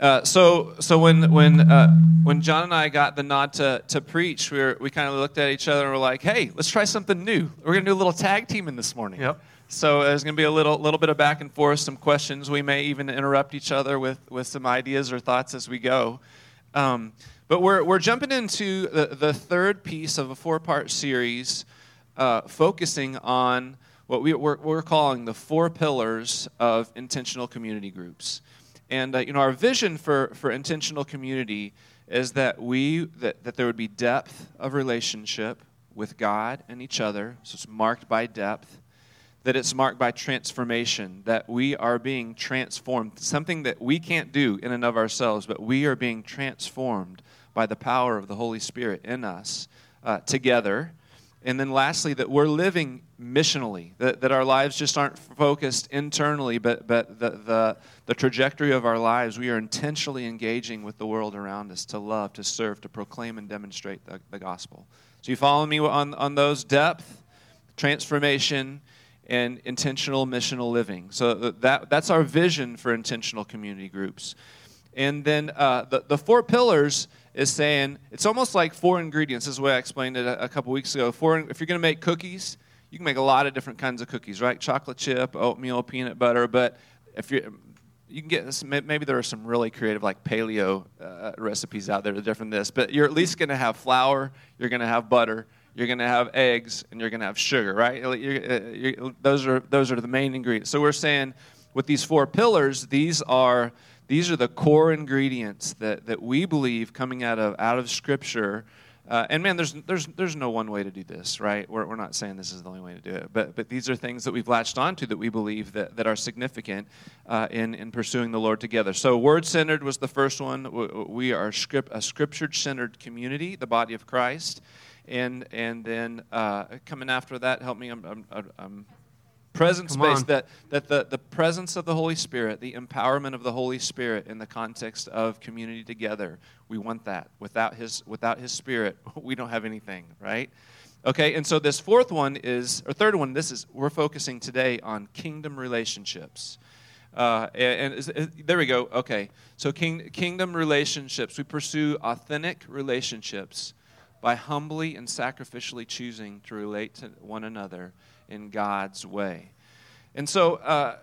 Uh, so, so when when uh, when John and I got the nod to, to preach, we were, we kind of looked at each other and were like, "Hey, let's try something new. We're gonna do a little tag teaming this morning." Yep. So there's gonna be a little little bit of back and forth, some questions. We may even interrupt each other with with some ideas or thoughts as we go. Um, but we're we're jumping into the, the third piece of a four part series, uh, focusing on what we, we're, we're calling the four pillars of intentional community groups. And uh, you know, our vision for, for intentional community is that we that, that there would be depth of relationship with God and each other. So it's marked by depth. That it's marked by transformation. That we are being transformed. Something that we can't do in and of ourselves, but we are being transformed by the power of the Holy Spirit in us uh, together and then lastly, that we're living missionally, that, that our lives just aren't focused internally, but, but the, the, the trajectory of our lives, we are intentionally engaging with the world around us to love, to serve, to proclaim and demonstrate the, the gospel. So you follow me on, on those depth, transformation, and intentional missional living. So that, that's our vision for intentional community groups. And then uh, the, the four pillars is saying it's almost like four ingredients. This is the way I explained it a, a couple weeks ago. Four, if you're going to make cookies, you can make a lot of different kinds of cookies, right? Chocolate chip, oatmeal, peanut butter. But if you're you can get maybe there are some really creative like paleo uh, recipes out there that are different than this but you're at least going to have flour you're going to have butter you're going to have eggs and you're going to have sugar right you're, you're, those are those are the main ingredients so we're saying with these four pillars these are these are the core ingredients that, that we believe coming out of, out of Scripture. Uh, and man, there's, there's, there's no one way to do this, right? We're, we're not saying this is the only way to do it. But, but these are things that we've latched onto that we believe that, that are significant uh, in, in pursuing the Lord together. So, word centered was the first one. We are script, a scripture centered community, the body of Christ. And, and then uh, coming after that, help me, I'm, I'm, I'm present Come space on. that, that the, the presence of the holy spirit the empowerment of the holy spirit in the context of community together we want that. Without his without his spirit we don't have anything right? Okay and so this fourth one is or third one this is we're focusing today on kingdom relationships. Uh, and, is, is, there we go okay. So king, kingdom relationships we pursue authentic relationships by humbly and sacrificially choosing to relate to one another in God's way. And so, uh,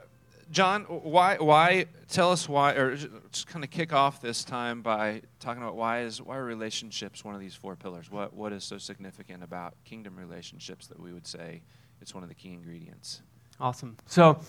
John, why, why, tell us why, or just kind of kick off this time by talking about why is, why are relationships one of these four pillars? What, what is so significant about kingdom relationships that we would say it's one of the key ingredients? Awesome. So,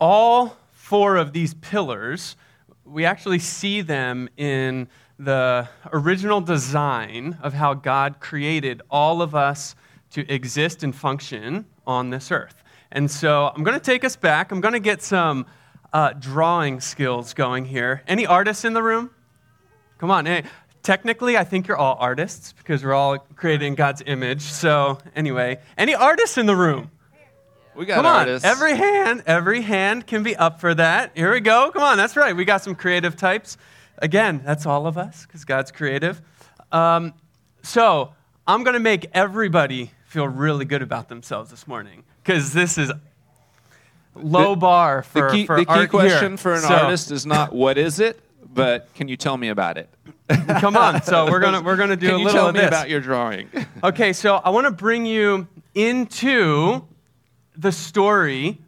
all four of these pillars, we actually see them in the original design of how God created all of us to exist and function on this earth. And so I'm going to take us back. I'm going to get some uh, drawing skills going here. Any artists in the room? Come on. Hey, technically, I think you're all artists because we're all created in God's image. So, anyway, any artists in the room? We got Come artists. on, every hand, every hand can be up for that. Here we go. Come on, that's right. We got some creative types. Again, that's all of us because God's creative. Um, so I'm going to make everybody feel really good about themselves this morning because this is low the, bar for the key, for the key question here. for an so, artist is not what is it, but can you tell me about it? Come on, so we're gonna we're gonna do can a you little tell of me this. about your drawing. okay, so I want to bring you into the story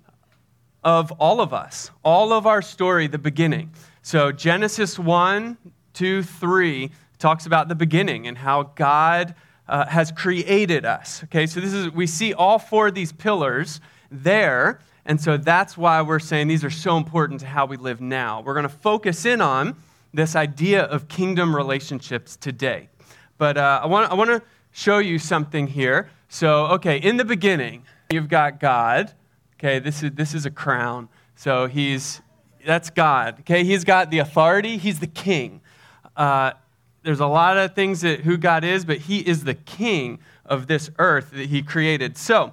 of all of us, all of our story, the beginning. So Genesis 1, 2, 3 talks about the beginning and how God uh, has created us. Okay, so this is, we see all four of these pillars there. And so that's why we're saying these are so important to how we live now. We're going to focus in on this idea of kingdom relationships today. But uh, I want I want to show you something here. So, okay, in the beginning, you've got God. Okay, this is, this is a crown. So he's, that's God. Okay, he's got the authority, he's the king. Uh, there's a lot of things that who God is, but He is the King of this earth that He created. So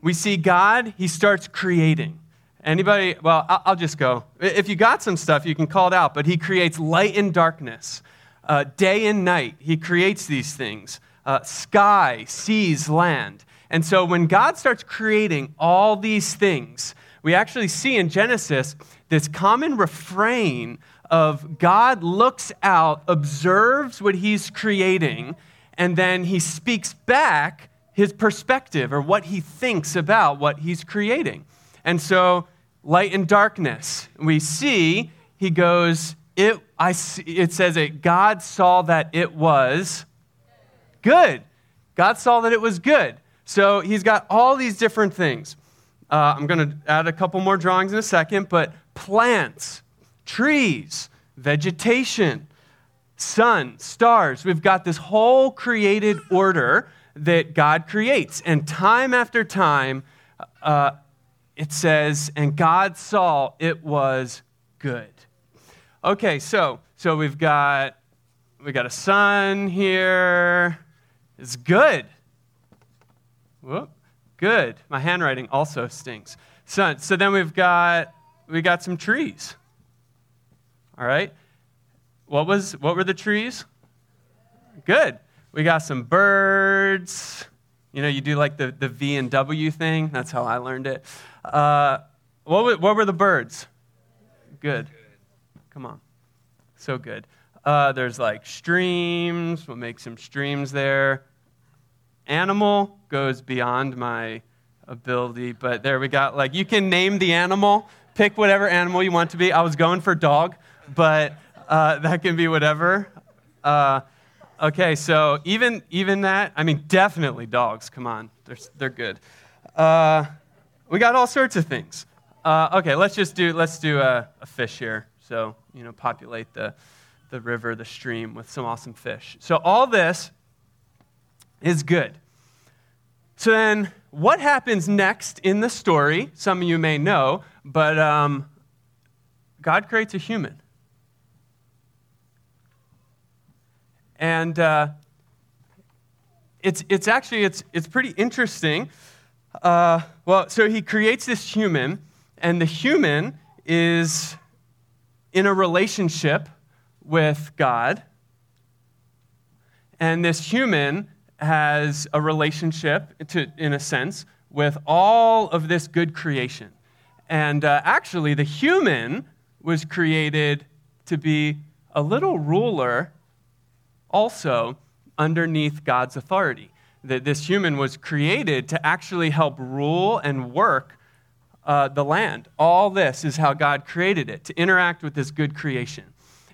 we see God, He starts creating. Anybody? Well, I'll just go. If you got some stuff, you can call it out. But He creates light and darkness, uh, day and night. He creates these things uh, sky, seas, land. And so when God starts creating all these things, we actually see in Genesis this common refrain of God looks out, observes what he's creating, and then he speaks back his perspective or what he thinks about what he's creating. And so, light and darkness, we see he goes, it, I, it says it, God saw that it was good. God saw that it was good. So he's got all these different things. Uh, I'm going to add a couple more drawings in a second, but plants, trees, vegetation, sun, stars. We've got this whole created order that God creates. And time after time, uh, it says, and God saw it was good. Okay, so so we've got we got a sun here. It's good. Whoop. Good. My handwriting also stinks. So, so then we've got we got some trees. All right. What was what were the trees? Good. We got some birds. You know, you do like the, the V and W thing. That's how I learned it. Uh, what, were, what were the birds? Good. Come on. So good. Uh, there's like streams. We'll make some streams there? Animal goes beyond my ability, but there we got like you can name the animal, pick whatever animal you want to be. I was going for dog, but uh, that can be whatever. Uh, okay, so even even that, I mean, definitely dogs. Come on, they're they're good. Uh, we got all sorts of things. Uh, okay, let's just do let's do a, a fish here. So you know, populate the the river, the stream with some awesome fish. So all this is good. So then, what happens next in the story? Some of you may know, but um, God creates a human. And uh, it's, it's actually, it's, it's pretty interesting. Uh, well, so he creates this human, and the human is in a relationship with God. And this human has a relationship, to, in a sense, with all of this good creation. And uh, actually, the human was created to be a little ruler also underneath God's authority. That this human was created to actually help rule and work uh, the land. All this is how God created it, to interact with this good creation.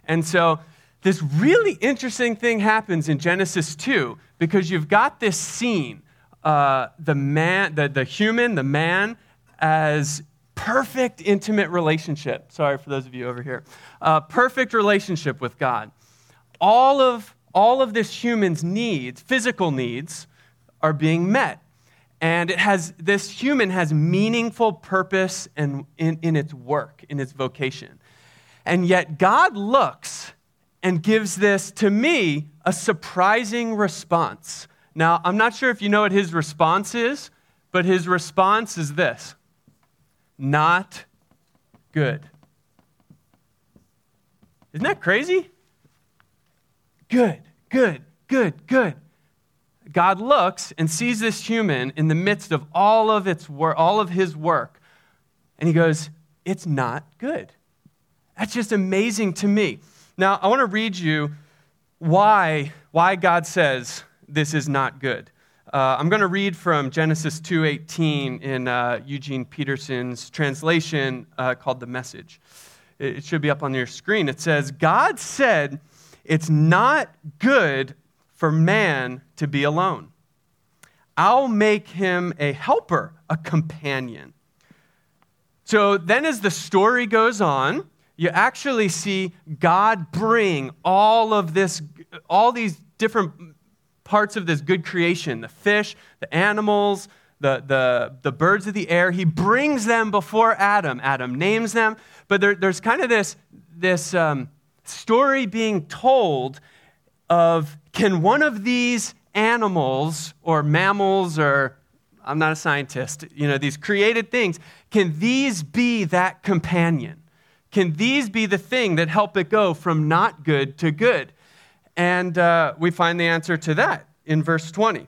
And so this really interesting thing happens in Genesis 2 because you've got this scene uh, the man, the, the human, the man, as perfect intimate relationship. Sorry for those of you over here. Uh, perfect relationship with God. All of, all of this human's needs, physical needs, are being met. And it has, this human has meaningful purpose in, in, in its work, in its vocation. And yet God looks and gives this, to me, a surprising response. Now, I'm not sure if you know what his response is, but his response is this not good. Isn't that crazy? Good, good, good, good. God looks and sees this human in the midst of all of its work, all of his work, and he goes, "It's not good." That's just amazing to me. Now, I want to read you why, why God says this is not good. Uh, I'm going to read from Genesis 2:18 in uh, Eugene Peterson's translation uh, called "The Message." It should be up on your screen. It says, "God said it's not good for man to be alone. I'll make him a helper, a companion." So then, as the story goes on, you actually see God bring all of this, all these different parts of this good creation the fish, the animals, the, the, the birds of the air. He brings them before Adam. Adam names them. But there, there's kind of this, this um, story being told of can one of these animals or mammals or I'm not a scientist, you know, these created things, can these be that companion? Can these be the thing that help it go from not good to good? And uh, we find the answer to that in verse 20.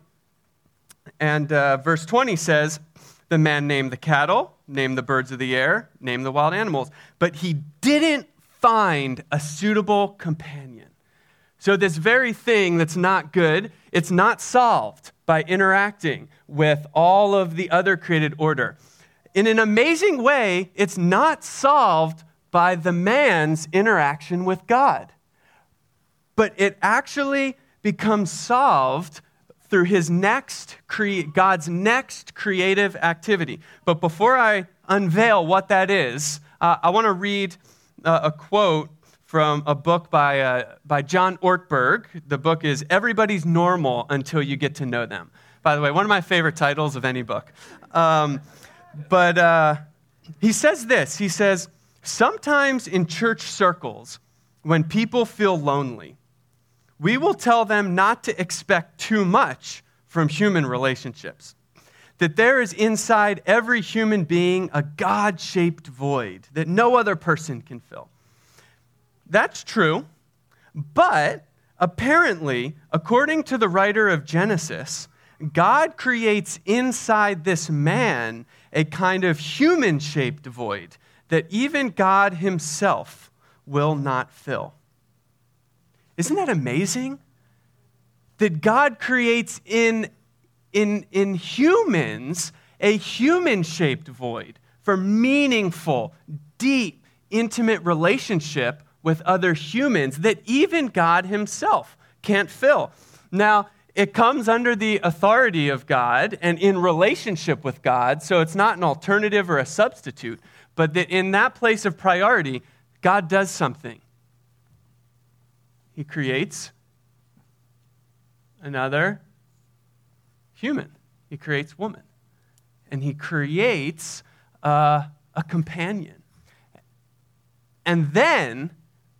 And uh, verse 20 says, The man named the cattle, named the birds of the air, named the wild animals, but he didn't find a suitable companion. So, this very thing that's not good, it's not solved by interacting with all of the other created order. In an amazing way, it's not solved by the man's interaction with God, but it actually becomes solved through his next cre- God's next creative activity. But before I unveil what that is, uh, I want to read uh, a quote from a book by, uh, by John Ortberg. The book is Everybody's Normal Until You Get to Know Them. By the way, one of my favorite titles of any book. Um, but uh, he says this He says, Sometimes in church circles, when people feel lonely, we will tell them not to expect too much from human relationships. That there is inside every human being a God shaped void that no other person can fill. That's true, but apparently, according to the writer of Genesis, God creates inside this man a kind of human shaped void that even God Himself will not fill. Isn't that amazing? That God creates in, in, in humans a human shaped void for meaningful, deep, intimate relationship with other humans that even God Himself can't fill. Now, it comes under the authority of God and in relationship with God, so it's not an alternative or a substitute, but that in that place of priority, God does something. He creates another human. He creates woman. And he creates uh, a companion. And then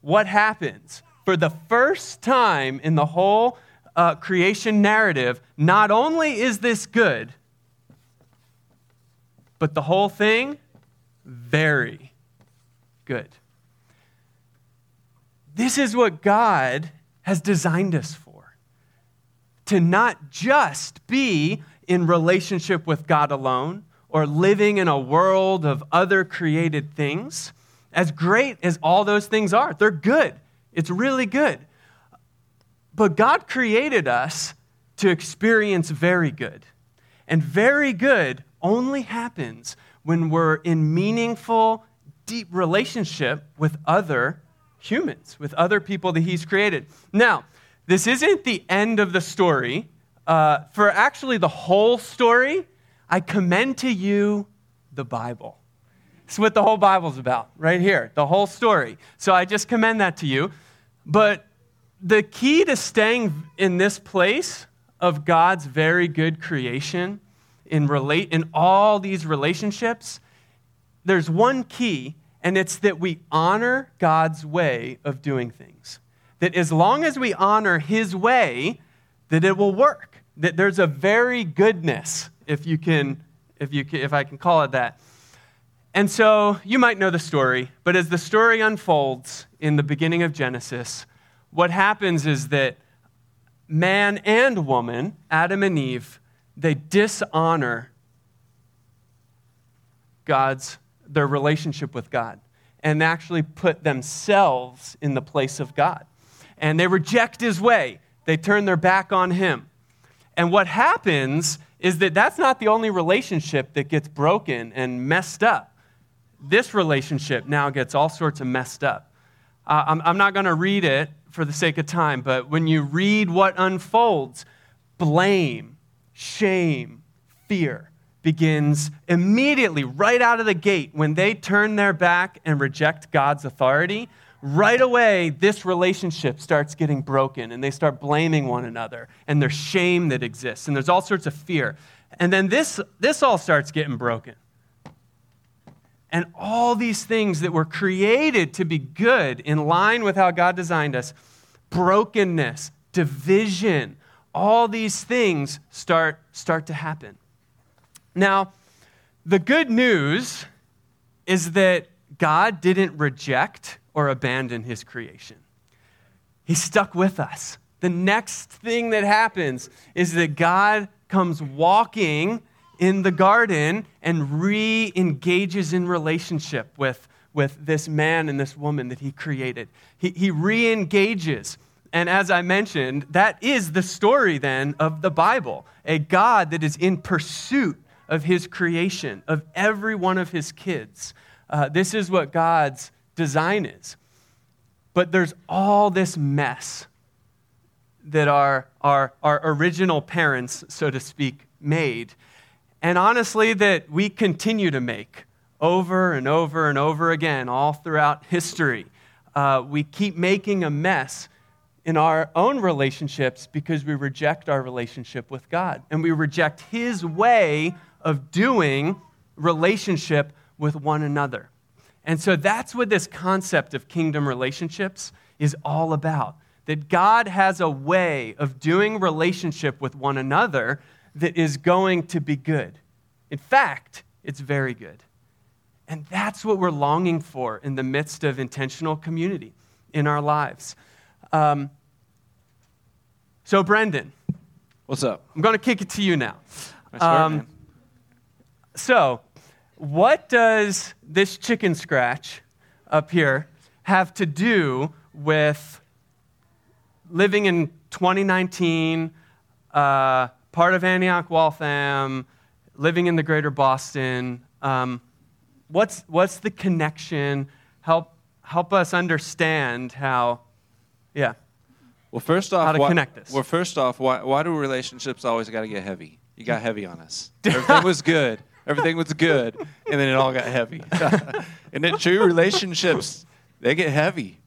what happens? For the first time in the whole uh, creation narrative, not only is this good, but the whole thing, very good. This is what God has designed us for to not just be in relationship with God alone or living in a world of other created things. As great as all those things are, they're good. It's really good. But God created us to experience very good. And very good only happens when we're in meaningful, deep relationship with other humans, with other people that He's created. Now, this isn't the end of the story. Uh, for actually the whole story, I commend to you the Bible. It's what the whole Bible's about, right here, the whole story. So I just commend that to you. But the key to staying in this place of God's very good creation in relate in all these relationships, there's one key, and it's that we honor God's way of doing things. That as long as we honor his way, that it will work. That there's a very goodness, if you can, if you can, if I can call it that. And so you might know the story, but as the story unfolds in the beginning of Genesis, what happens is that man and woman, Adam and Eve, they dishonor God's their relationship with God and actually put themselves in the place of God. And they reject his way. They turn their back on him. And what happens is that that's not the only relationship that gets broken and messed up. This relationship now gets all sorts of messed up. Uh, I'm, I'm not going to read it for the sake of time, but when you read what unfolds, blame, shame, fear begins immediately, right out of the gate. When they turn their back and reject God's authority, right away, this relationship starts getting broken and they start blaming one another and there's shame that exists and there's all sorts of fear. And then this, this all starts getting broken. And all these things that were created to be good in line with how God designed us brokenness, division, all these things start, start to happen. Now, the good news is that God didn't reject or abandon his creation, He stuck with us. The next thing that happens is that God comes walking in the garden and re engages in relationship with, with this man and this woman that he created. He, he re engages. And as I mentioned, that is the story then of the Bible a God that is in pursuit of his creation, of every one of his kids. Uh, this is what God's design is. But there's all this mess that our, our, our original parents, so to speak, made. And honestly, that we continue to make over and over and over again, all throughout history. Uh, we keep making a mess in our own relationships because we reject our relationship with God and we reject His way of doing relationship with one another. And so that's what this concept of kingdom relationships is all about. That God has a way of doing relationship with one another that is going to be good. In fact, it's very good. And that's what we're longing for in the midst of intentional community in our lives. Um, so, Brendan. What's up? I'm going to kick it to you now. Um, so, what does this chicken scratch up here have to do with living in 2019, uh, part of Antioch Waltham, living in the greater Boston? Um, what's, what's the connection? Help, help us understand how, yeah. Well, first off, how to why, connect this. Well, first off, why, why do relationships always got to get heavy? You got heavy on us. Everything was good. Everything was good, and then it all got heavy. and then true relationships, they get heavy.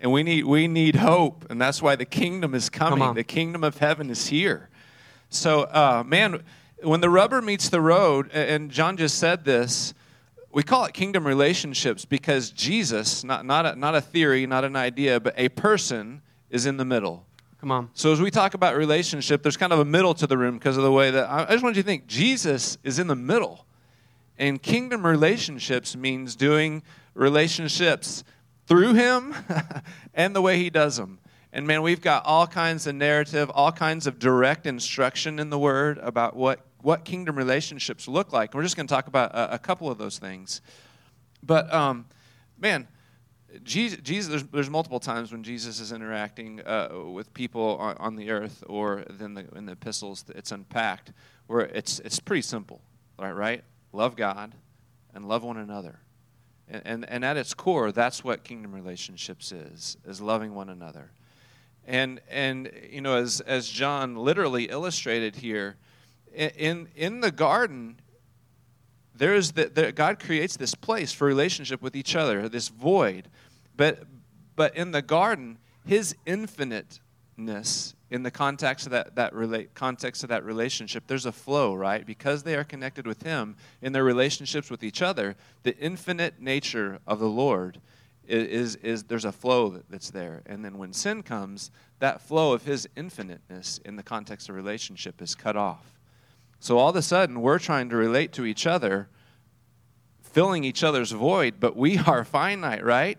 And we need we need hope, and that's why the kingdom is coming. The kingdom of heaven is here. So, uh, man, when the rubber meets the road, and John just said this, we call it kingdom relationships because Jesus, not not a, not a theory, not an idea, but a person is in the middle. Come on. So as we talk about relationship, there's kind of a middle to the room because of the way that I just want you to think Jesus is in the middle. And kingdom relationships means doing relationships through him and the way he does them. And man, we've got all kinds of narrative, all kinds of direct instruction in the word about what, what kingdom relationships look like. We're just going to talk about a, a couple of those things. But um, man, Jesus, Jesus there's, there's multiple times when Jesus is interacting uh, with people on, on the earth, or in the in the epistles, it's unpacked where it's it's pretty simple, right? Right? Love God and love one another, and, and and at its core, that's what kingdom relationships is: is loving one another, and and you know, as as John literally illustrated here, in in the garden, there is the, there, God creates this place for relationship with each other, this void. But, but in the garden, His infiniteness in the context of that, that relate, context of that relationship, there's a flow, right? Because they are connected with Him in their relationships with each other, the infinite nature of the Lord is, is, is there's a flow that, that's there. And then when sin comes, that flow of His infiniteness in the context of relationship is cut off. So all of a sudden, we're trying to relate to each other, filling each other's void, but we are finite, right?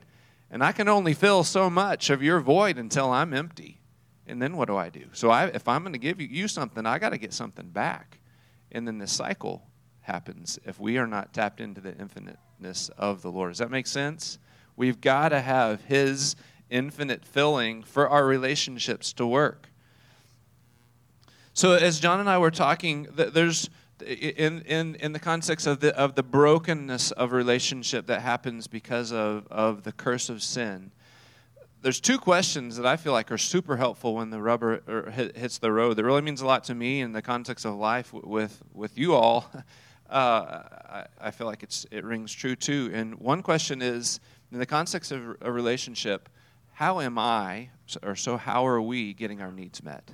And I can only fill so much of your void until I'm empty. And then what do I do? So I, if I'm going to give you, you something, I got to get something back. And then this cycle happens if we are not tapped into the infiniteness of the Lord. Does that make sense? We've got to have His infinite filling for our relationships to work. So as John and I were talking, there's in, in, in the context of the, of the brokenness of relationship that happens because of, of the curse of sin, there's two questions that I feel like are super helpful when the rubber er, hit, hits the road. That really means a lot to me in the context of life with, with you all. Uh, I, I feel like it's, it rings true too. And one question is in the context of a relationship, how am I, or so how are we getting our needs met?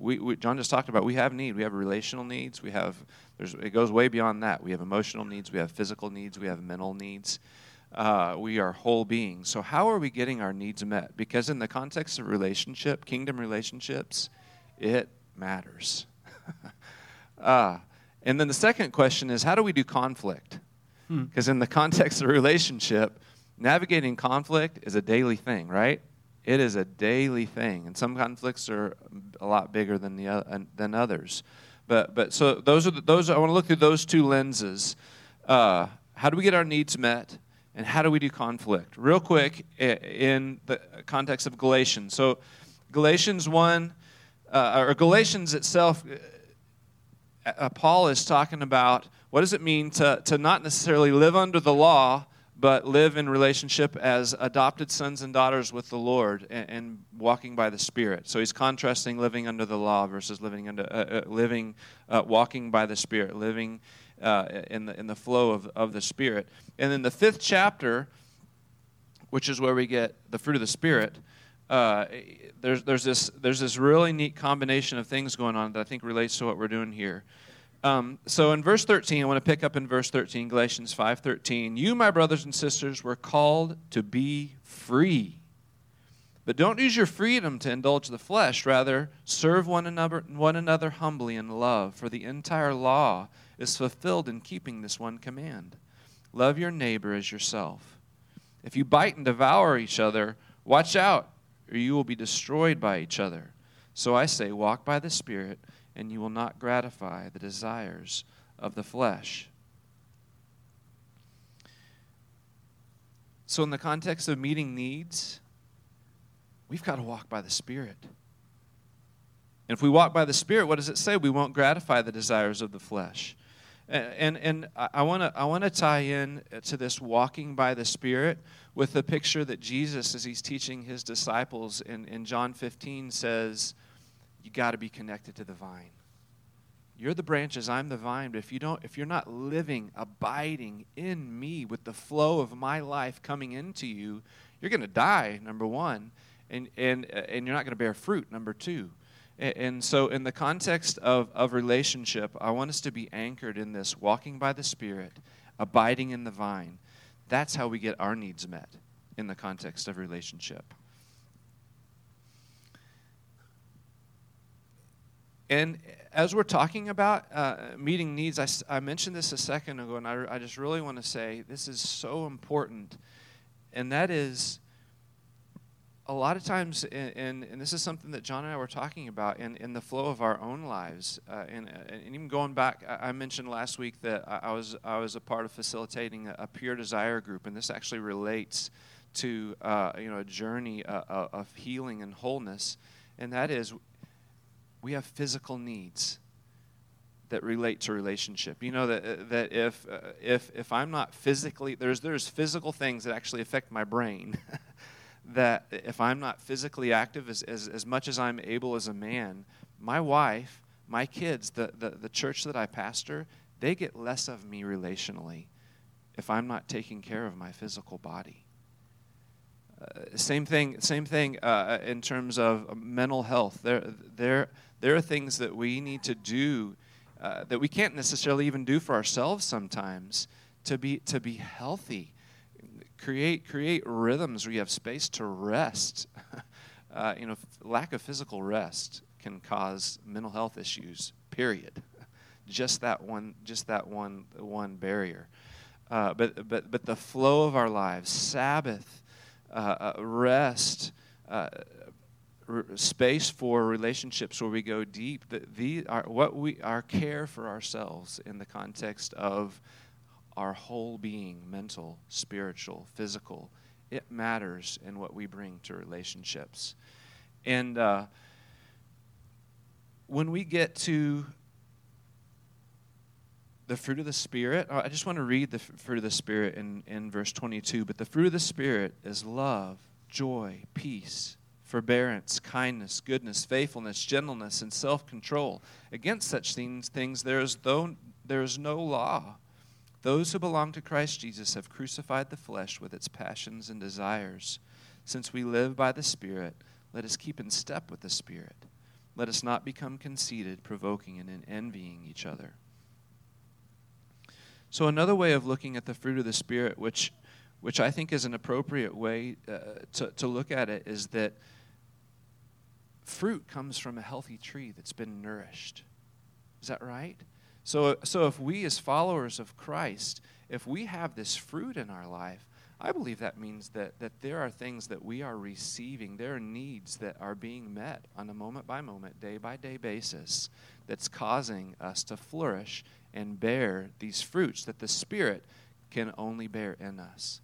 We, we, John just talked about we have need. We have relational needs. We have there's it goes way beyond that. We have emotional needs. We have physical needs. We have mental needs. Uh, we are whole beings. So how are we getting our needs met? Because in the context of relationship, kingdom relationships, it matters. uh, and then the second question is how do we do conflict? Because in the context of relationship, navigating conflict is a daily thing, right? It is a daily thing, and some conflicts are a lot bigger than the o- than others. But but so those are the, those. I want to look through those two lenses. Uh, how do we get our needs met, And how do we do conflict? Real quick, in the context of Galatians. So, Galatians 1, uh, or Galatians itself, uh, uh, Paul is talking about what does it mean to, to not necessarily live under the law, but live in relationship as adopted sons and daughters with the Lord and, and walking by the Spirit. So he's contrasting living under the law versus living under uh, uh, living, uh, walking by the Spirit, living uh, in the in the flow of of the Spirit. And then the fifth chapter, which is where we get the fruit of the Spirit. Uh, there's there's this there's this really neat combination of things going on that I think relates to what we're doing here. Um, so in verse 13, I want to pick up in verse 13, Galatians 5:13. You, my brothers and sisters, were called to be free. But don't use your freedom to indulge the flesh. Rather, serve one another, one another humbly in love, for the entire law is fulfilled in keeping this one command love your neighbor as yourself. If you bite and devour each other, watch out, or you will be destroyed by each other. So I say, walk by the Spirit and you will not gratify the desires of the flesh. So, in the context of meeting needs, we've got to walk by the Spirit. And if we walk by the Spirit, what does it say? We won't gratify the desires of the flesh. And, and I want to I wanna tie in to this walking by the Spirit with the picture that Jesus, as he's teaching his disciples in, in John 15, says, you got to be connected to the vine. You're the branches, I'm the vine, but if you don't if you're not living, abiding in me with the flow of my life coming into you, you're going to die, number 1, and and uh, and you're not going to bear fruit, number 2. And, and so in the context of of relationship, I want us to be anchored in this walking by the spirit, abiding in the vine. That's how we get our needs met in the context of relationship. And as we're talking about uh, meeting needs, I, I, mentioned this a second ago, and I, I just really want to say this is so important. And that is a lot of times, in, and this is something that John and I were talking about in, in the flow of our own lives. Uh, and, and, even going back, I, mentioned last week that I, was, I was a part of facilitating a, a pure desire group, and this actually relates to uh, you know, a journey uh, uh, of healing and wholeness. And that is, we have physical needs that relate to relationship. You know that that if uh, if if I'm not physically there's there's physical things that actually affect my brain. that if I'm not physically active as, as, as much as I'm able as a man, my wife, my kids, the, the, the church that I pastor, they get less of me relationally if I'm not taking care of my physical body. Uh, same thing, same thing uh, in terms of mental health. There, there, there are things that we need to do uh, that we can't necessarily even do for ourselves sometimes to be to be healthy. Create create rhythms where you have space to rest. uh, you know, lack of physical rest can cause mental health issues. Period. just that one. Just that one. One barrier. Uh, but but but the flow of our lives, Sabbath, uh, uh, rest uh, space for relationships where we go deep. The, the, our, what we, our care for ourselves in the context of our whole being mental, spiritual, physical it matters in what we bring to relationships. And uh, when we get to the fruit of the Spirit, uh, I just want to read the fruit of the Spirit in, in verse 22. But the fruit of the Spirit is love, joy, peace forbearance, kindness, goodness, faithfulness, gentleness, and self control. Against such things, things there, is though, there is no law. Those who belong to Christ Jesus have crucified the flesh with its passions and desires. Since we live by the Spirit, let us keep in step with the Spirit. Let us not become conceited, provoking, and envying each other. So, another way of looking at the fruit of the Spirit, which, which I think is an appropriate way uh, to, to look at it, is that fruit comes from a healthy tree that's been nourished. Is that right? So, so if we, as followers of Christ, if we have this fruit in our life, I believe that means that, that there are things that we are receiving, there are needs that are being met on a moment by moment, day by day basis that's causing us to flourish and bear these fruits that the Spirit can only bear in us.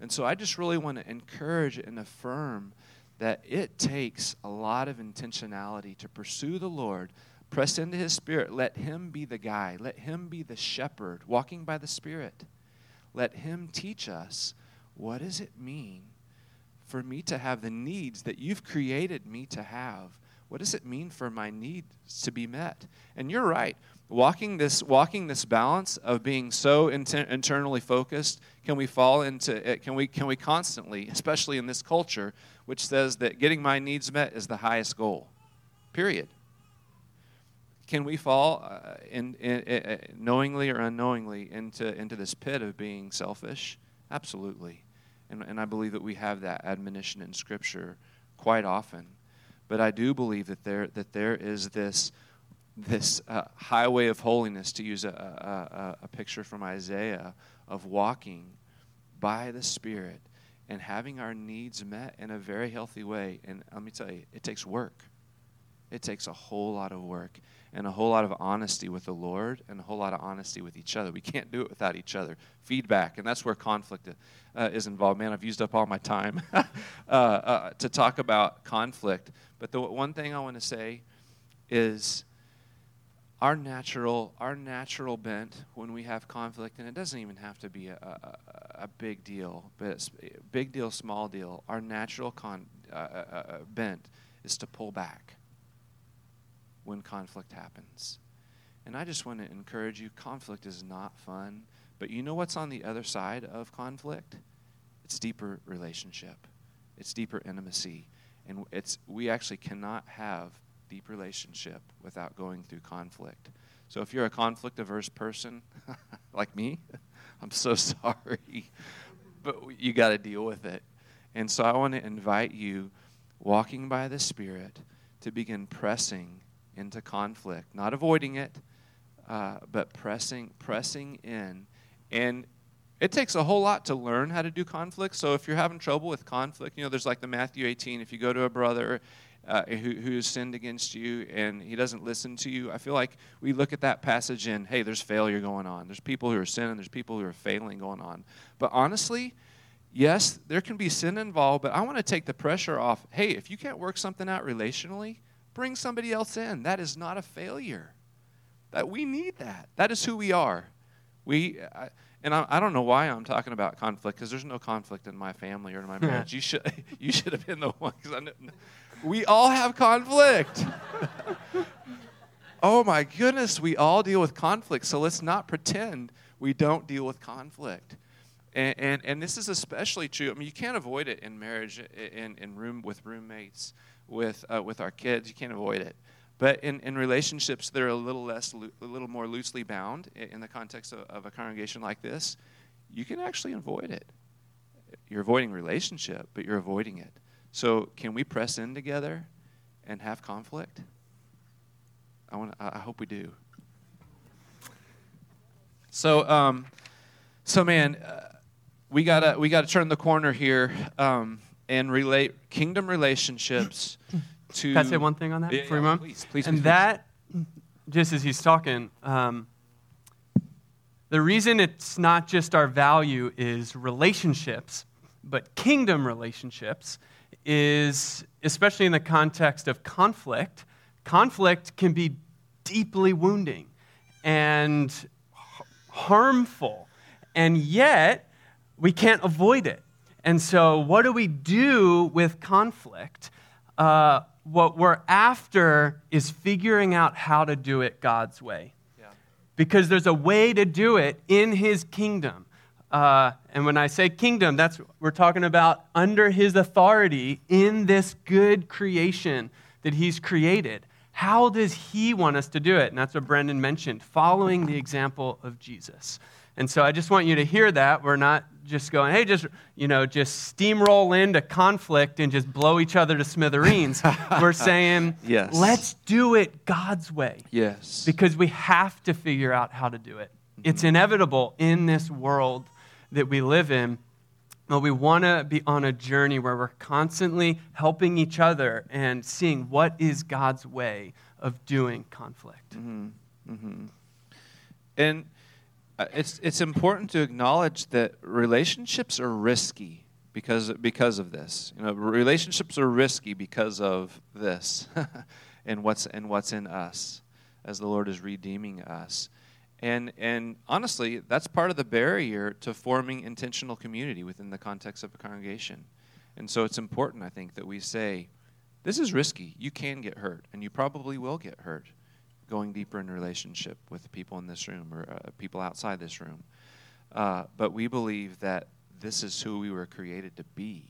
And so I just really want to encourage and affirm that it takes a lot of intentionality to pursue the Lord, press into His Spirit, let Him be the guy, let Him be the shepherd, walking by the Spirit. Let Him teach us what does it mean for me to have the needs that you've created me to have? What does it mean for my needs to be met? And you're right. Walking this, walking this balance of being so inter- internally focused, can we fall into it? Can we, can we constantly, especially in this culture, which says that getting my needs met is the highest goal? Period. Can we fall uh, in, in, in, knowingly or unknowingly into, into this pit of being selfish? Absolutely. And, and I believe that we have that admonition in Scripture quite often. But I do believe that there, that there is this, this uh, highway of holiness, to use a, a, a picture from Isaiah, of walking by the Spirit and having our needs met in a very healthy way. And let me tell you, it takes work. It takes a whole lot of work and a whole lot of honesty with the Lord and a whole lot of honesty with each other. We can't do it without each other. Feedback, and that's where conflict uh, is involved. Man, I've used up all my time uh, uh, to talk about conflict. But the one thing I want to say is our natural our natural bent when we have conflict, and it doesn't even have to be a, a, a big deal, but big deal, small deal. Our natural con, uh, uh, uh bent is to pull back when conflict happens. And I just want to encourage you conflict is not fun, but you know what's on the other side of conflict? It's deeper relationship, it's deeper intimacy. And it's, we actually cannot have deep relationship without going through conflict. So if you're a conflict averse person like me, I'm so sorry. But you got to deal with it. And so I want to invite you, walking by the Spirit, to begin pressing into conflict, not avoiding it, uh, but pressing, pressing in. And it takes a whole lot to learn how to do conflict. So if you're having trouble with conflict, you know, there's like the Matthew 18. If you go to a brother uh, who, who has sinned against you and he doesn't listen to you, I feel like we look at that passage and, hey, there's failure going on. There's people who are sinning, there's people who are failing going on. But honestly, yes, there can be sin involved, but I want to take the pressure off. Hey, if you can't work something out relationally, bring somebody else in. That is not a failure. That we need that. That is who we are. We I, and I, I, don't know why I'm talking about conflict because there's no conflict in my family or in my marriage. you should you should have been the one because we all have conflict. oh my goodness, we all deal with conflict. So let's not pretend we don't deal with conflict. And, and, and this is especially true. I mean, you can't avoid it in marriage, in, in room with roommates with uh, with our kids. You can't avoid it. But in, in relationships that are a little less, a little more loosely bound in the context of, of a congregation like this, you can actually avoid it. You're avoiding relationship, but you're avoiding it. So can we press in together and have conflict? I want. I hope we do. So, um, so man, uh, we gotta we gotta turn the corner here. Um, and relate kingdom relationships to. Can I say one thing on that yeah, before yeah, you Please, please. And please, that, just as he's talking, um, the reason it's not just our value is relationships, but kingdom relationships is, especially in the context of conflict, conflict can be deeply wounding and harmful, and yet we can't avoid it. And so, what do we do with conflict? Uh, what we're after is figuring out how to do it God's way. Yeah. Because there's a way to do it in His kingdom. Uh, and when I say kingdom, that's we're talking about under His authority in this good creation that He's created. How does He want us to do it? And that's what Brendan mentioned, following the example of Jesus. And so I just want you to hear that. We're not just going, hey, just, you know, just steamroll into conflict and just blow each other to smithereens. We're saying, yes. let's do it God's way. Yes. Because we have to figure out how to do it. Mm-hmm. It's inevitable in this world that we live in. But we want to be on a journey where we're constantly helping each other and seeing what is God's way of doing conflict. Mm-hmm. Mm-hmm. And uh, it's it's important to acknowledge that relationships are risky because because of this. You know, relationships are risky because of this, and what's and what's in us as the Lord is redeeming us. And, and honestly, that's part of the barrier to forming intentional community within the context of a congregation. And so it's important, I think, that we say, this is risky. You can get hurt, and you probably will get hurt going deeper in relationship with people in this room or uh, people outside this room. Uh, but we believe that this is who we were created to be.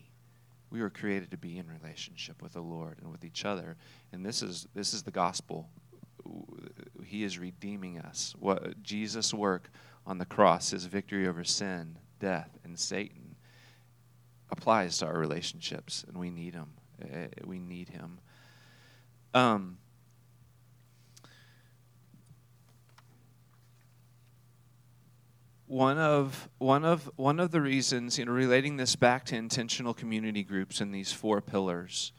We were created to be in relationship with the Lord and with each other, and this is this is the gospel he is redeeming us. What Jesus' work on the cross, his victory over sin, death, and Satan, applies to our relationships, and we need him. Eh, we need him. Um, one of one of one of the reasons, you know, relating this back to intentional community groups and these four pillars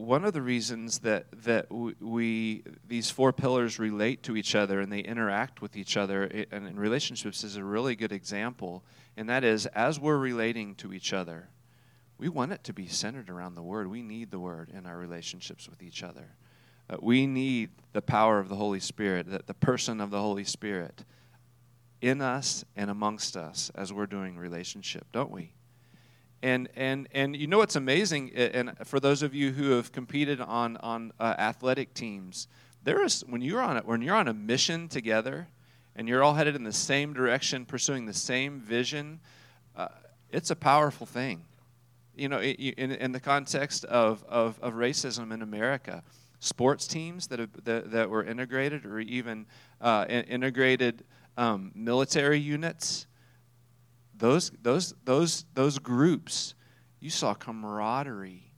one of the reasons that that we these four pillars relate to each other and they interact with each other and in relationships is a really good example. And that is as we're relating to each other we want it to be centered around the word. We need the word in our relationships with each other. Uh, we need the power of the holy spirit the, the person of the holy spirit in us and amongst us as we're doing relationship don't we and and and you know what's amazing and for those of you who have competed on on uh, athletic teams there is when you're on it when you're on a mission together and you're all headed in the same direction pursuing the same vision uh, it's a powerful thing. You know in, in the context of, of, of racism in america sports teams that, have, that, that were integrated or even uh, integrated um, military units those, those, those, those groups, you saw camaraderie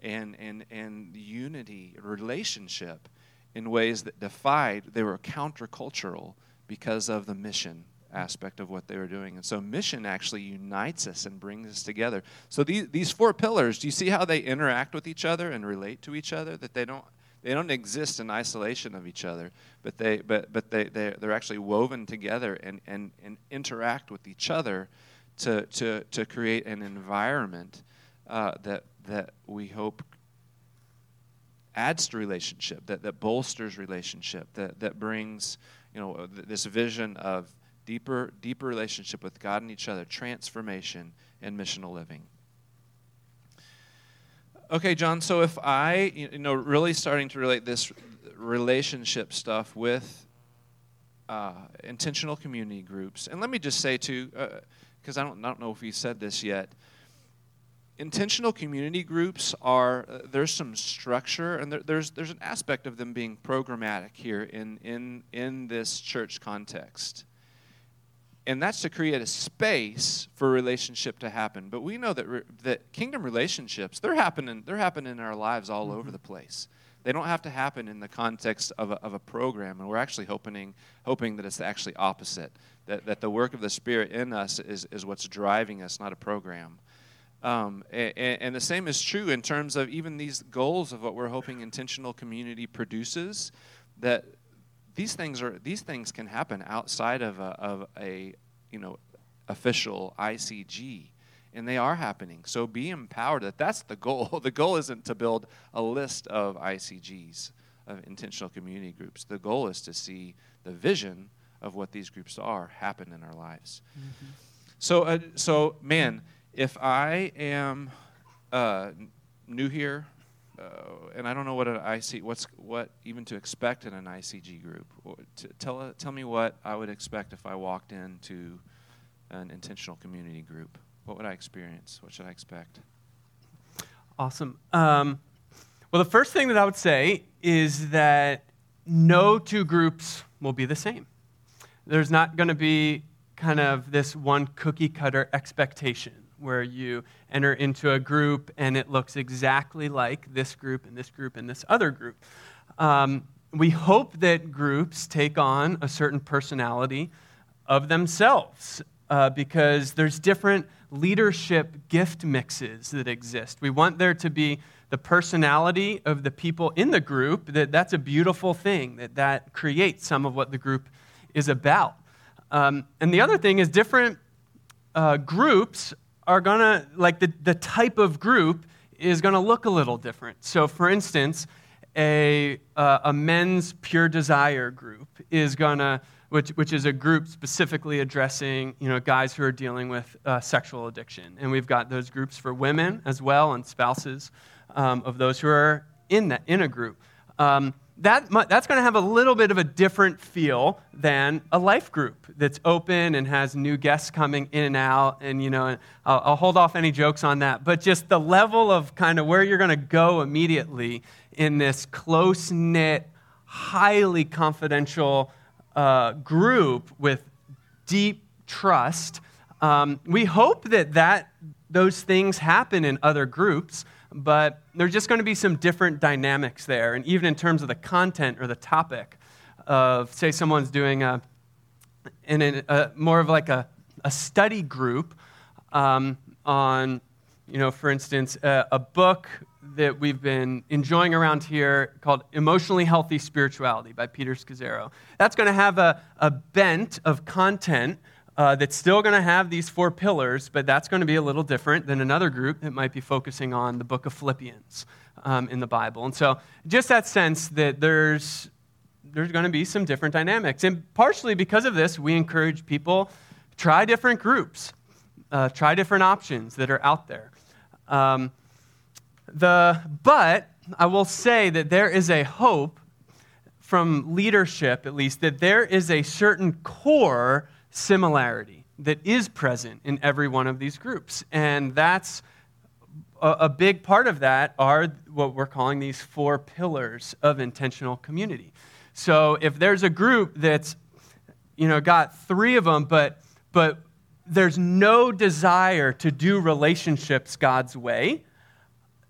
and, and, and unity, relationship in ways that defied, they were countercultural because of the mission aspect of what they were doing. And so mission actually unites us and brings us together. So these, these four pillars, do you see how they interact with each other and relate to each other? That they don't they don't exist in isolation of each other, but they but but they, they they're actually woven together and, and, and interact with each other to, to, to create an environment uh, that, that we hope adds to relationship, that, that bolsters relationship, that, that brings you know, this vision of deeper, deeper relationship with God and each other, transformation, and missional living. Okay, John, so if I, you know, really starting to relate this relationship stuff with uh, intentional community groups, and let me just say, too, uh, because I don't, I don't know if he said this yet. Intentional community groups are, uh, there's some structure, and there, there's, there's an aspect of them being programmatic here in, in, in this church context. And that's to create a space for relationship to happen. But we know that, re, that kingdom relationships, they're happening, they're happening in our lives all mm-hmm. over the place. They don't have to happen in the context of a, of a program, and we're actually hoping, hoping that it's actually opposite that, that the work of the Spirit in us is, is what's driving us, not a program. Um, and, and, the same is true in terms of even these goals of what we're hoping intentional community produces. That these things are these things can happen outside of a, of a you know official ICG, and they are happening. So be empowered. That that's the goal. The goal isn't to build a list of ICGs of intentional community groups. The goal is to see the vision of what these groups are happen in our lives. Mm-hmm. So, uh, so man, if I am uh, new here, uh, and I don't know what an IC, what's what even to expect in an ICG group. tell tell me what I would expect if I walked into an intentional community group. What would I experience? What should I expect? Awesome. Um, well, the first thing that I would say is that no two groups will be the same. There's not going to be kind of this one cookie cutter expectation where you enter into a group and it looks exactly like this group and this group and this other group. Um, we hope that groups take on a certain personality of themselves uh, because there's different leadership gift mixes that exist. We want there to be the personality of the people in the group that that's a beautiful thing that that creates some of what the group is about. Um, and the other thing is, different uh, groups are going to, like the, the type of group is going to look a little different. So, for instance, a, uh, a men's pure desire group is going to, which, which is a group specifically addressing you know, guys who are dealing with uh, sexual addiction. And we've got those groups for women as well and spouses um, of those who are in, that, in a group. Um, that, that's going to have a little bit of a different feel than a life group that's open and has new guests coming in and out. And, you know, I'll, I'll hold off any jokes on that. But just the level of kind of where you're going to go immediately in this close knit, highly confidential uh, group with deep trust. Um, we hope that, that those things happen in other groups but there's just going to be some different dynamics there. And even in terms of the content or the topic of, say, someone's doing a, in a, a more of like a, a study group um, on, you know, for instance, a, a book that we've been enjoying around here called Emotionally Healthy Spirituality by Peter Scazzero. That's going to have a, a bent of content uh, that's still going to have these four pillars, but that's going to be a little different than another group that might be focusing on the book of Philippians um, in the Bible. And so, just that sense that there's, there's going to be some different dynamics. And partially because of this, we encourage people try different groups, uh, try different options that are out there. Um, the, but I will say that there is a hope from leadership, at least, that there is a certain core similarity that is present in every one of these groups. And that's a, a, big part of that are what we're calling these four pillars of intentional community. So if there's a group that's you know got three of them but but there's no desire to do relationships God's way,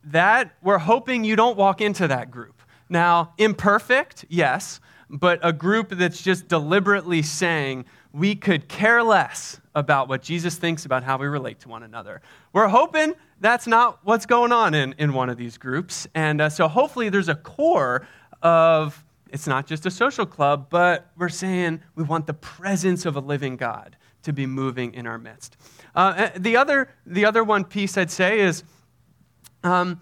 that we're hoping you don't walk into that group. Now, imperfect, yes, but a group that's just deliberately saying, we could care less about what Jesus thinks about how we relate to one another. We're hoping that's not what's going on in, in one of these groups. And uh, so hopefully there's a core of it's not just a social club, but we're saying we want the presence of a living God to be moving in our midst. Uh, the, other, the other one piece I'd say is um,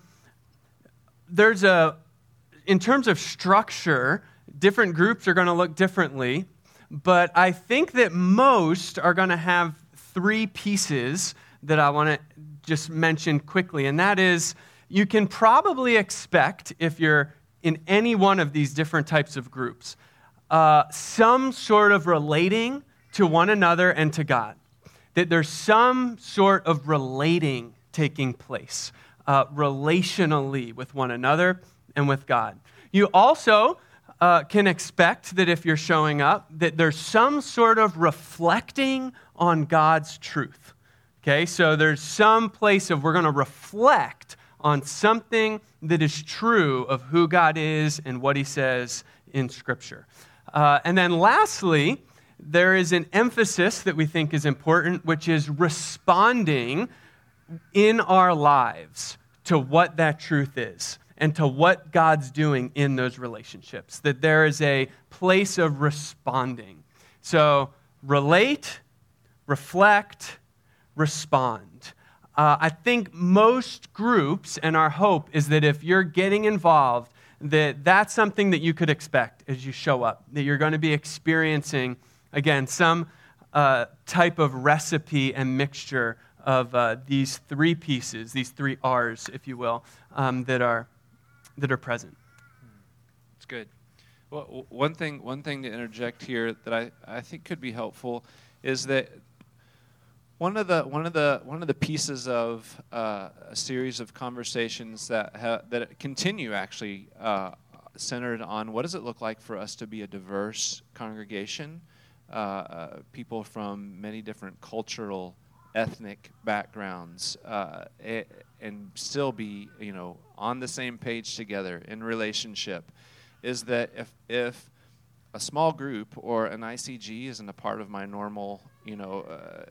there's a, in terms of structure, different groups are going to look differently but I think that most are going to have three pieces that I want to just mention quickly. And that is, you can probably expect, if you're in any one of these different types of groups, uh, some sort of relating to one another and to God. That there's some sort of relating taking place uh, relationally with one another and with God. You also uh, can expect that if you're showing up, that there's some sort of reflecting on God's truth. Okay, so there's some place of we're going to reflect on something that is true of who God is and what He says in Scripture. Uh, and then lastly, there is an emphasis that we think is important, which is responding in our lives to what that truth is and to what God's doing in those relationships. That there is a place of responding. So, relate, reflect, respond. Uh, I think most groups, and our hope is that if you're getting involved, that that's something that you could expect as you show up, that you're going to be experiencing, again, some uh, type of recipe and mixture of uh, these three pieces, these three R's, if you will, um, that are that are present. It's good. Well, one thing, one thing to interject here that I, I think could be helpful is that one of the one of the one of the pieces of uh, a series of conversations that ha- that continue actually uh, centered on what does it look like for us to be a diverse congregation, uh, uh people from many different cultural, ethnic backgrounds, uh, and still be you know on the same page together in relationship is that if if a small group or an ICG isn't a part of my normal you know uh,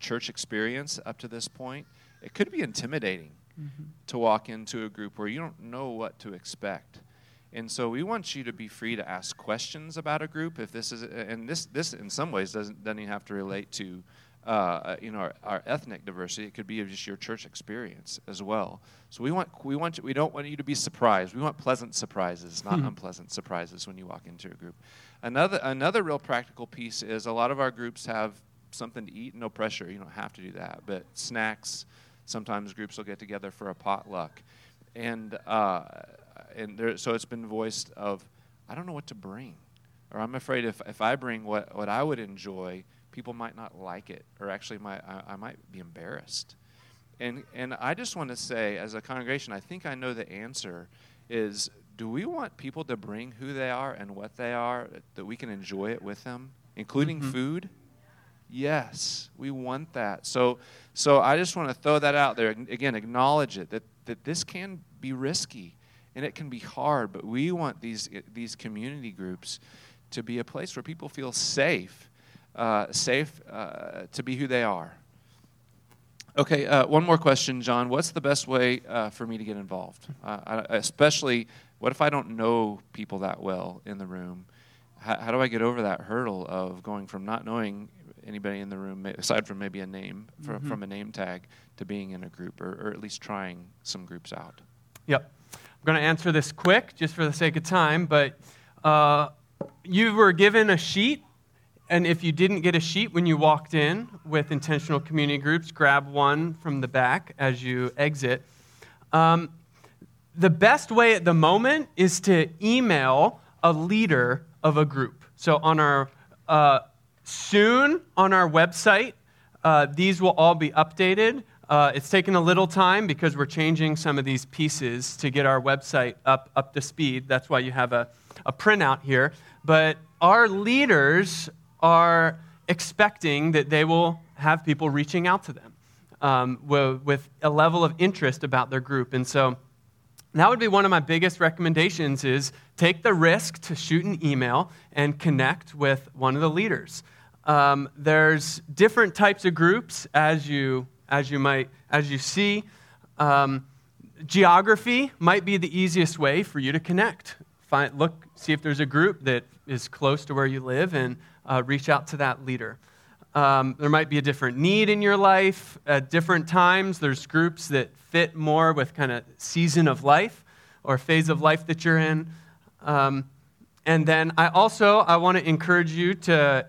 church experience up to this point, it could be intimidating mm-hmm. to walk into a group where you don't know what to expect. And so we want you to be free to ask questions about a group. If this is, and this, this in some ways doesn't, doesn't even have to relate to, uh, you know, our, our, ethnic diversity. It could be just your church experience as well. So we want, we want, you, we don't want you to be surprised. We want pleasant surprises, not mm-hmm. unpleasant surprises when you walk into a group. Another, another real practical piece is a lot of our groups have something to eat. No pressure. You don't have to do that, but snacks. Sometimes groups will get together for a potluck, and. Uh, and there, so it's been voiced of, I don't know what to bring, or I'm afraid if, if I bring what, what I would enjoy, people might not like it, or actually might, I, I might be embarrassed. And, and I just want to say, as a congregation, I think I know the answer is do we want people to bring who they are and what they are, that we can enjoy it with them, including mm-hmm. food? Yes, we want that. So, so I just want to throw that out there. Again, acknowledge it that, that this can be risky and it can be hard, but we want these, these community groups to be a place where people feel safe, uh, safe uh, to be who they are. Okay, uh, one more question, John. What's the best way uh, for me to get involved? Uh, I, especially, what if I don't know people that well in the room? How, how, do I get over that hurdle of going from not knowing anybody in the room, aside from maybe a name, from, mm-hmm. from a name tag, to being in a group, or, or at least trying some groups out? Yep. I'm going to answer this quick just for the sake of time, but uh, you were given a sheet, and if you didn't get a sheet when you walked in with intentional community groups, grab one from the back as you exit. Um, the best way at the moment is to email a leader of a group. So on our uh, soon on our website, uh, these will all be updated. Uh, it's taken a little time because we're changing some of these pieces to get our website up, up to speed. That's why you have a, a printout here. But our leaders are expecting that they will have people reaching out to them um, with, a level of interest about their group. And so that would be one of my biggest recommendations is take the risk to shoot an email and connect with one of the leaders. Um, there's different types of groups as you as you might as you see. Um, geography might be the easiest way for you to connect. Find, look, see if there's a group that is close to where you live, and uh, reach out to that leader. Um, there might be a different need in your life at different times. There's groups that fit more with kind of season of life or phase of life that you're in. Um, and then I also I want to encourage you to.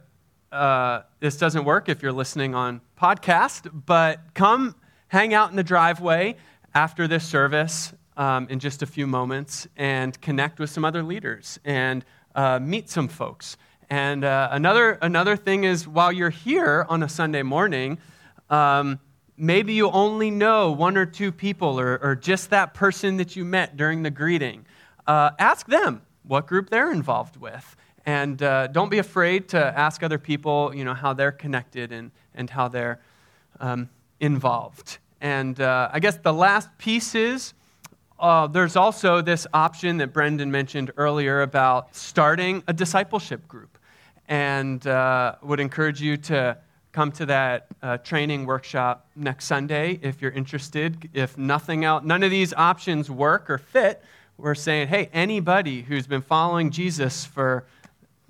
Uh, this doesn't work if you're listening on podcast, but come hang out in the driveway after this service um, in just a few moments and connect with some other leaders and uh, meet some folks. And uh, another, another thing is while you're here on a Sunday morning, um, maybe you only know one or two people or, or, just that person that you met during the greeting. Uh, ask them what group they're involved with. And uh, don't be afraid to ask other people, you know, how they're connected and, and how they're um, involved. And uh, I guess the last piece is uh, there's also this option that Brendan mentioned earlier about starting a discipleship group. And uh, would encourage you to come to that uh, training workshop next Sunday if you're interested. If nothing else, none of these options work or fit, we're saying, hey, anybody who's been following Jesus for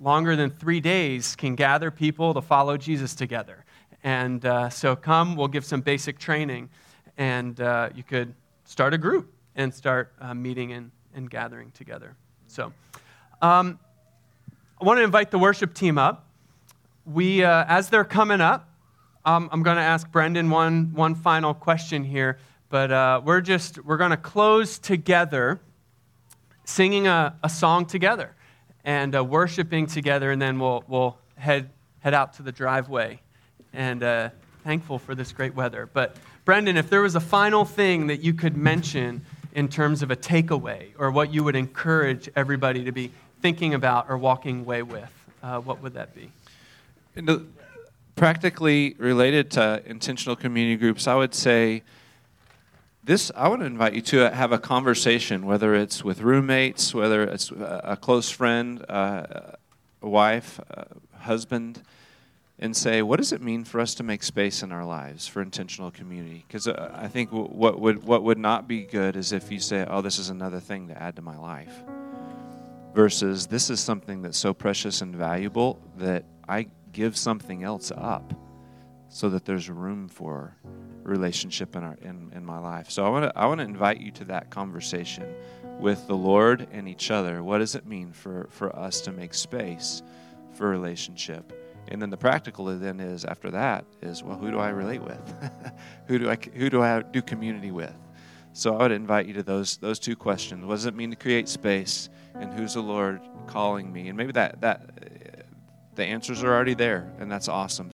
longer than three days can gather people to follow Jesus together. And uh, so come, we'll give some basic training, and uh, you could start a group and start uh, meeting and, and gathering together. So um, I want to invite the worship team up. We, uh, as they're coming up, um, I'm going to ask Brendan one, one final question here, but uh, we're just, we're going to close together singing a, a song together and uh, worshiping together, and then we'll, we'll head, head out to the driveway. And uh, thankful for this great weather. But, Brendan, if there was a final thing that you could mention in terms of a takeaway or what you would encourage everybody to be thinking about or walking away with, uh, what would that be? Practically related to intentional community groups, I would say this i want to invite you to have a conversation whether it's with roommates whether it's a close friend uh, a wife a husband and say what does it mean for us to make space in our lives for intentional community because uh, i think what would what would not be good is if you say oh this is another thing to add to my life versus this is something that's so precious and valuable that I give something else up so that there's room for relationship in, our, in, in my life. So I want to I want to invite you to that conversation with the Lord and each other. What does it mean for, for us to make space for relationship? And then the practical then is after that is well, who do I relate with? who do I who do I do community with? So I would invite you to those those two questions. What does it mean to create space, and who's the Lord calling me? And maybe that that the answers are already there, and that's awesome.